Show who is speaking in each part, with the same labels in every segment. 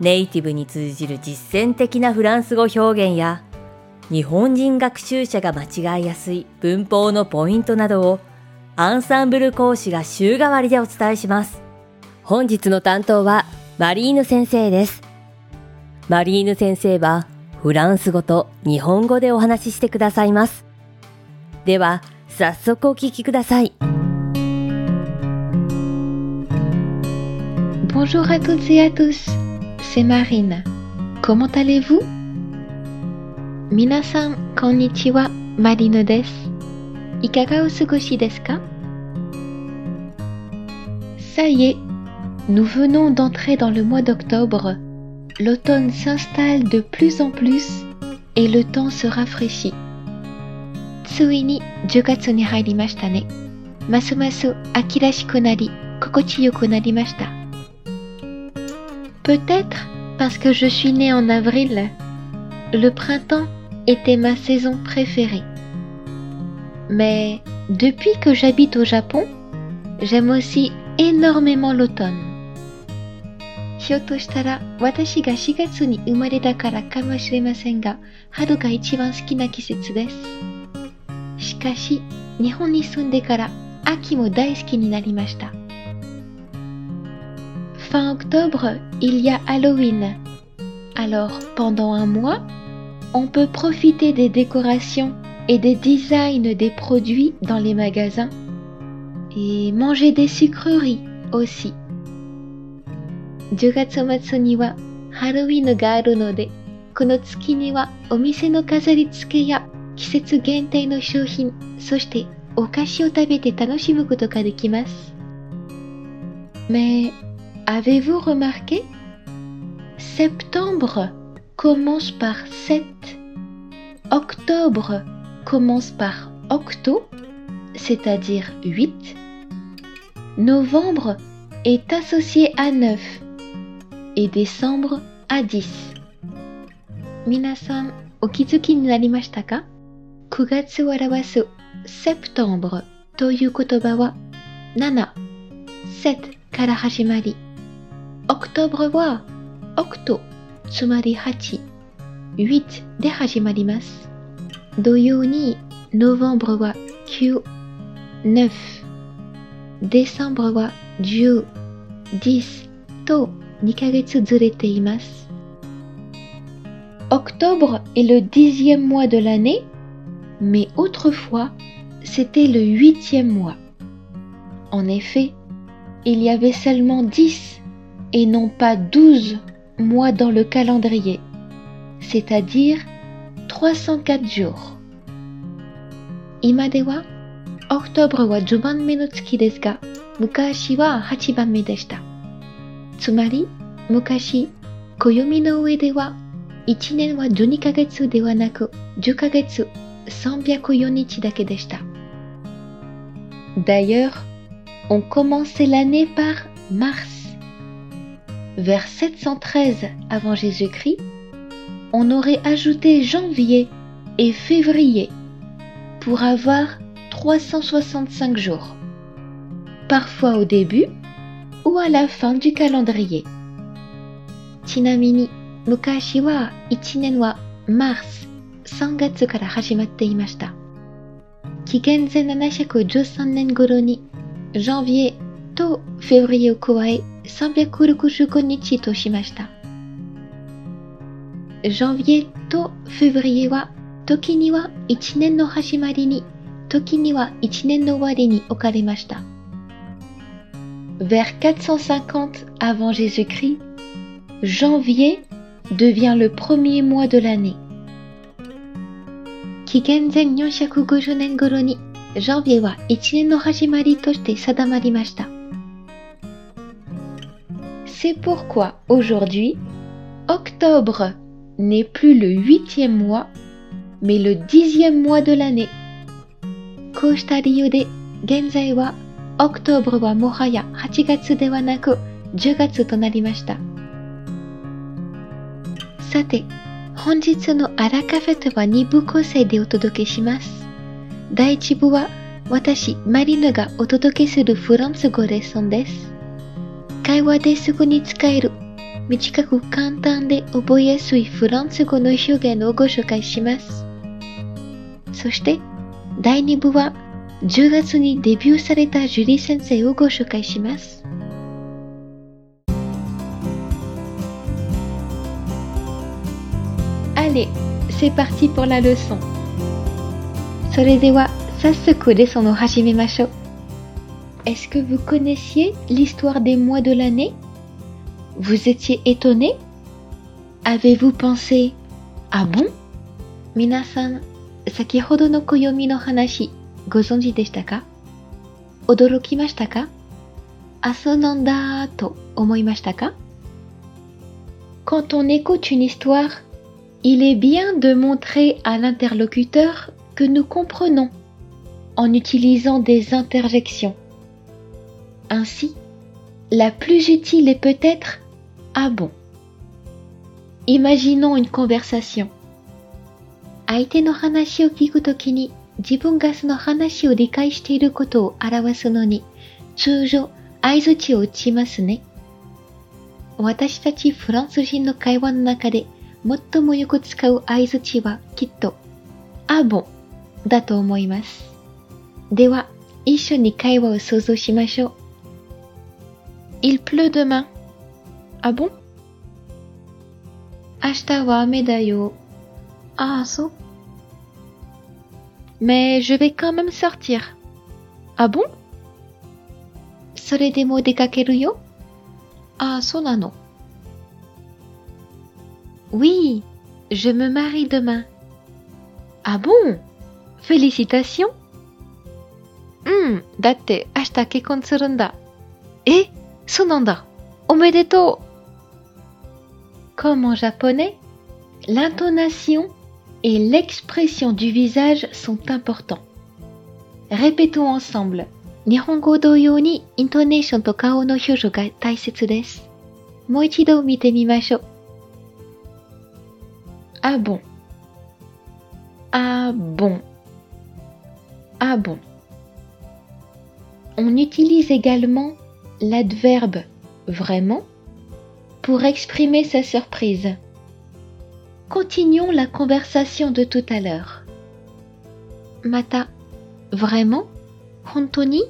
Speaker 1: ネイティブに通じる実践的なフランス語表現や日本人学習者が間違いやすい文法のポイントなどをアンサンブル講師が週替わりでお伝えします。本日の担当はマリーヌ先生です。マリーヌ先生はフランス語と日本語でお話ししてくださいます。では、早速お聞きください。
Speaker 2: Bonjour à toutes et à tous, c'est Marine. Comment allez-vous 皆さん、こんにちは、マリノです。いかがお過ごしですか Ça y est, nous venons d'entrer dans le mois d'octobre. L'automne s'installe de plus en plus et le temps se rafraîchit. ついに10月に入りましたね。ますます秋らしくなり、心地よくなりました。 Peut-être parce que je suis née en avril, le printemps était ma saison préférée. Mais depuis que j'habite au Japon, j'aime aussi énormément l'automne. ひょっとしたら私が4月に生まれたからかもしれませんが、春が一番好きな季節です。しかし、日本に住んでから秋も大好きになりました。 Fin octobre, il y a Halloween. Alors, pendant un mois, on peut profiter des décorations et des designs des produits dans les magasins et manger des sucreries aussi. 10月末にはハロウィンがあるので、この月にはお店の飾り付けや季節限定の商品、そしてお菓子を食べて楽しむことができます。Mais Avez-vous remarqué Septembre commence par 7. Octobre commence par octo, c'est-à-dire 8. Novembre est associé à 9 et décembre à 10. 皆さん、お気づきになりましたか ?9 月を表す Septembre という言葉は7、7から始まり Octobre は Octo つまり8 8で始まります同様に Novembre は9 9 Décembre は10 10と2ヶ月ずれています Octobre est le dixième mois de l'année mais autrefois c'était le huitième mois en effet il y avait seulement 10 et non pas 12 mois dans le calendrier, c'est-à-dire 304 jours. 今では、オクトーブルは10番目の月ですが、昔は8番目でした。つまり、昔、暦の上では、1年は12ヶ月ではなく、10ヶ月304日だけでした。D'ailleurs, on commençait l'année par mars. Vers 713 avant Jésus-Christ, on aurait ajouté janvier et février pour avoir 365 jours, parfois au début ou à la fin du calendrier. ちなみに昔は1年は Mars 3月から始まっていました。紀元前713年頃に Janvier と Février を加え 365日としました。janvier と février は時には1年の始まりに、時には1年の終わりに置かれました。Vers 450 avant Jésus-Christ, janvier devient le premier mois de l'année. 紀元前450年頃に janvier は1年の始まりとして定まりました。 C'est pourquoi aujourd'hui, octobre n'est plus le huitième mois, mais le dixième mois de l'année. こうした理由で、現在はオクトーブルはもはや8月ではなく10月となりました。さて、本日のアラカフェとは2部構成でお届けします。第1部は私、マリナがお届けするフランス語レッスンです。会話ですぐに使える短く簡単で覚えやすいフランス語の表現をご紹介します。そして第2部は10月にデビューされたジュリー先生をご紹介します。Allez, c'est parti pour la leçon. それでは早速レッスンを始めましょう。Est-ce que vous connaissiez l'histoire des mois de l'année? Vous étiez étonné? Avez-vous pensé Ah bon? Minasan, sakihodo no koyomi no hanashi, gozonji deshita ka? Odorokimashita ka? To omoimashita ka? Quand on écoute une histoire, il est bien de montrer à l'interlocuteur que nous comprenons en utilisant des interjections. Ainsi, la plus utile est peut-être ah bon? Imaginons une conversation. 相手の話を聞くときに自分がその話を理解していることを表すのに通常相づちを打ちますね。私たちフランス人の会話の中で最もよく使う相づちはきっとあぼんだと思います。では一緒に会話を想像しましょう。Il pleut demain. Ah bon? Ashita wa ame Ah, so. Mais je vais quand même sortir. Ah bon? Sore demo dekakeru yo? Ah, so nano. Oui, je me marie demain. Ah bon? Félicitations Hmm, datte ashita kekkon suru nda. Eh, sonanda. Omedetou comme en japonais, l'intonation et l'expression du visage sont importants. Répétons ensemble. Nihongo doyo ni intonation to kao no hyoujo ga taisetsu desu. Moichido mite mimashou. Ah bon. Ah bon. Ah bon. On utilise également l'adverbe vraiment pour exprimer sa surprise. Continuons la conversation de tout à l'heure. Mata, vraiment? Hontoni?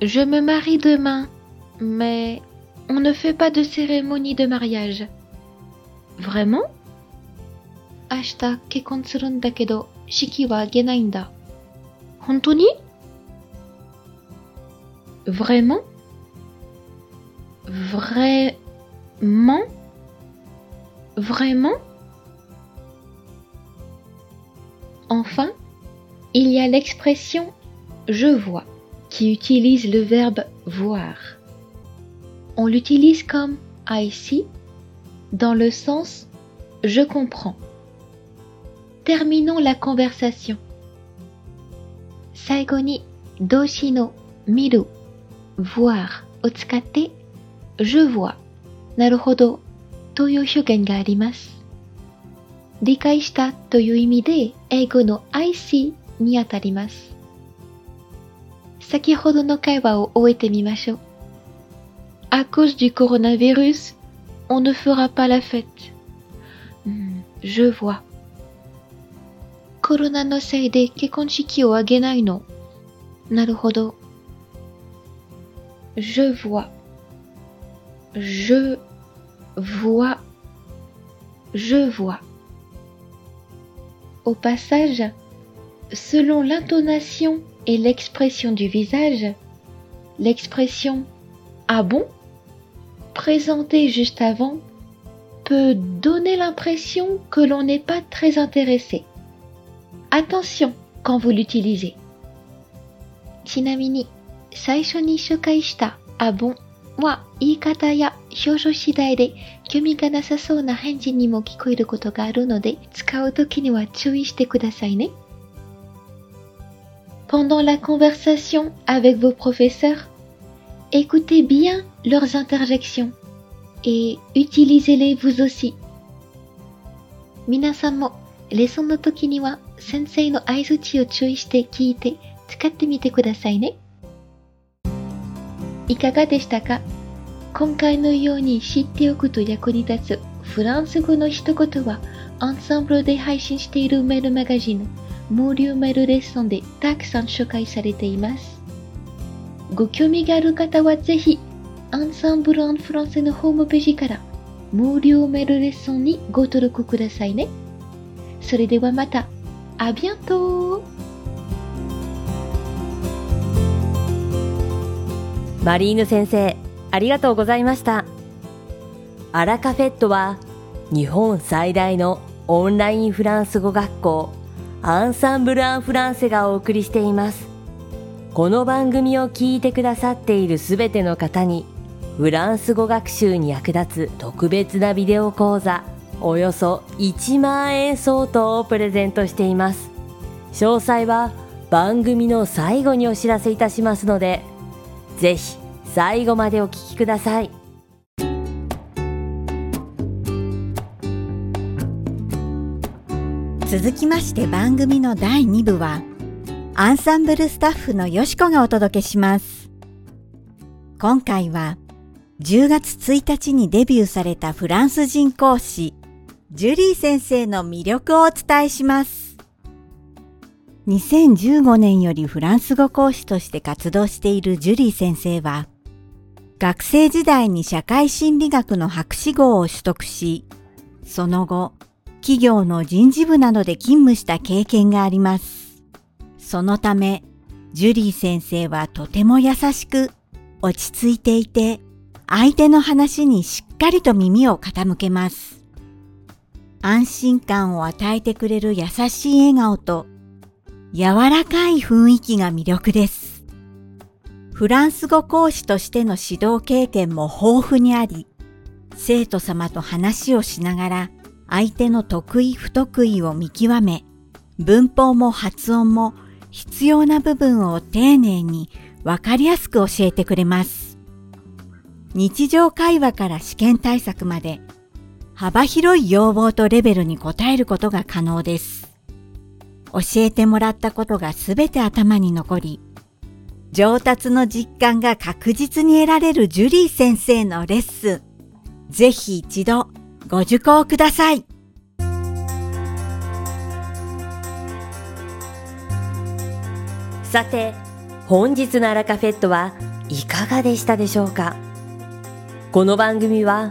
Speaker 2: Je me marie demain, mais on ne fait pas de cérémonie de mariage. Vraiment? 明日結婚するんだけど式は挙げないんだ。本当に Vraiment Vraiment Vraiment Enfin, il y a l'expression je vois qui utilise le verbe voir. On l'utilise comme I see dans le sens je comprends terminons la conversation. Saigoni doshi no miru voir o tsukatte je vois naruhodo という表現があります。理解したという意味で英語の I see にあたります。先ほどの会話を終えてみましょう。À cause du coronavirus, on ne fera pas la fête. Hmm, je vois. コロナのせいで結婚式を挙げないの。なるほど。Je vois. Je vois. Je vois. Au passage, selon l'intonation et l'expression du visage, l'expression Ah bon présentée juste avant peut donner l'impression que l'on n'est pas très intéressé. Attention quand vous l'utilisez. ちなみに、最初に紹介したあぼんは言い方や表情次第で興味がなさそうな返事にも聞こえることがあるので、使うときには注意してくださいね。Pendant la conversation avec vos professeurs, écoutez bien leurs interjections et utilisez-les vous aussi. 皆さんもレッスンの時には 先生の合図値を注意して聞いて使ってみてくださいね。いかがでしたか？今回のように知っておくと役に立つフランス語の一言はアンサンブルで配信しているメールマガジン無料メールレッスンでたくさん紹介されています。ご興味がある方はぜひアンサンブル・アン・フランスのホームページから無料メールレッスンにご登録くださいね。それではまた。あ、ビアント
Speaker 1: マリーヌ先生、ありがとうございました。アラカフェットは日本最大のオンラインフランス語学校アンサンブル・アン・フランセがお送りしています。この番組を聞いてくださっているすべての方にフランス語学習に役立つ特別なビデオ講座およそ1万円相当をプレゼントしています。詳細は番組の最後にお知らせいたしますのでぜひ最後までお聞きください。
Speaker 3: 続きまして番組の第2部はアンサンブルスタッフのよしこがお届けします。今回は10月1日にデビューされたフランス人講師ジュリー先生の魅力をお伝えします。2015年よりフランス語講師として活動しているジュリー先生は、学生時代に社会心理学の博士号を取得し、その後、企業の人事部などで勤務した経験があります。そのため、ジュリー先生はとても優しく、落ち着いていて、相手の話にしっかりと耳を傾けます。安心感を与えてくれる優しい笑顔と柔らかい雰囲気が魅力です。フランス語講師としての指導経験も豊富にあり、生徒様と話をしながら相手の得意不得意を見極め、文法も発音も必要な部分を丁寧にわかりやすく教えてくれます。日常会話から試験対策まで幅広い要望とレベルに応えることが可能です。教えてもらったことがすべて頭に残り、上達の実感が確実に得られるジュリー先生のレッスン、ぜひ一度ご受講ください。
Speaker 1: さて、本日のアラカフェットはいかがでしたでしょうか？この番組は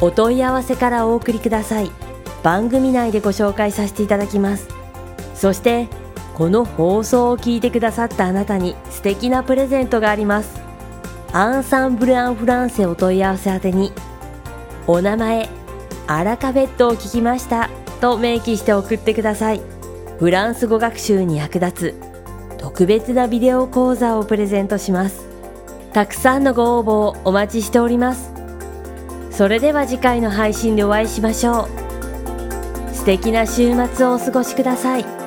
Speaker 1: お問い合わせからお送りください。番組内でご紹介させていただきます。そしてこの放送を聞いてくださったあなたに素敵なプレゼントがあります。アンサンブル・アン・フランセお問い合わせ宛てにお名前アラカベットを聞きましたと明記して送ってください。フランス語学習に役立つ特別なビデオ講座をプレゼントします。たくさんのご応募をお待ちしております。それでは次回の配信でお会いしましょう素敵な週末をお過ごしください。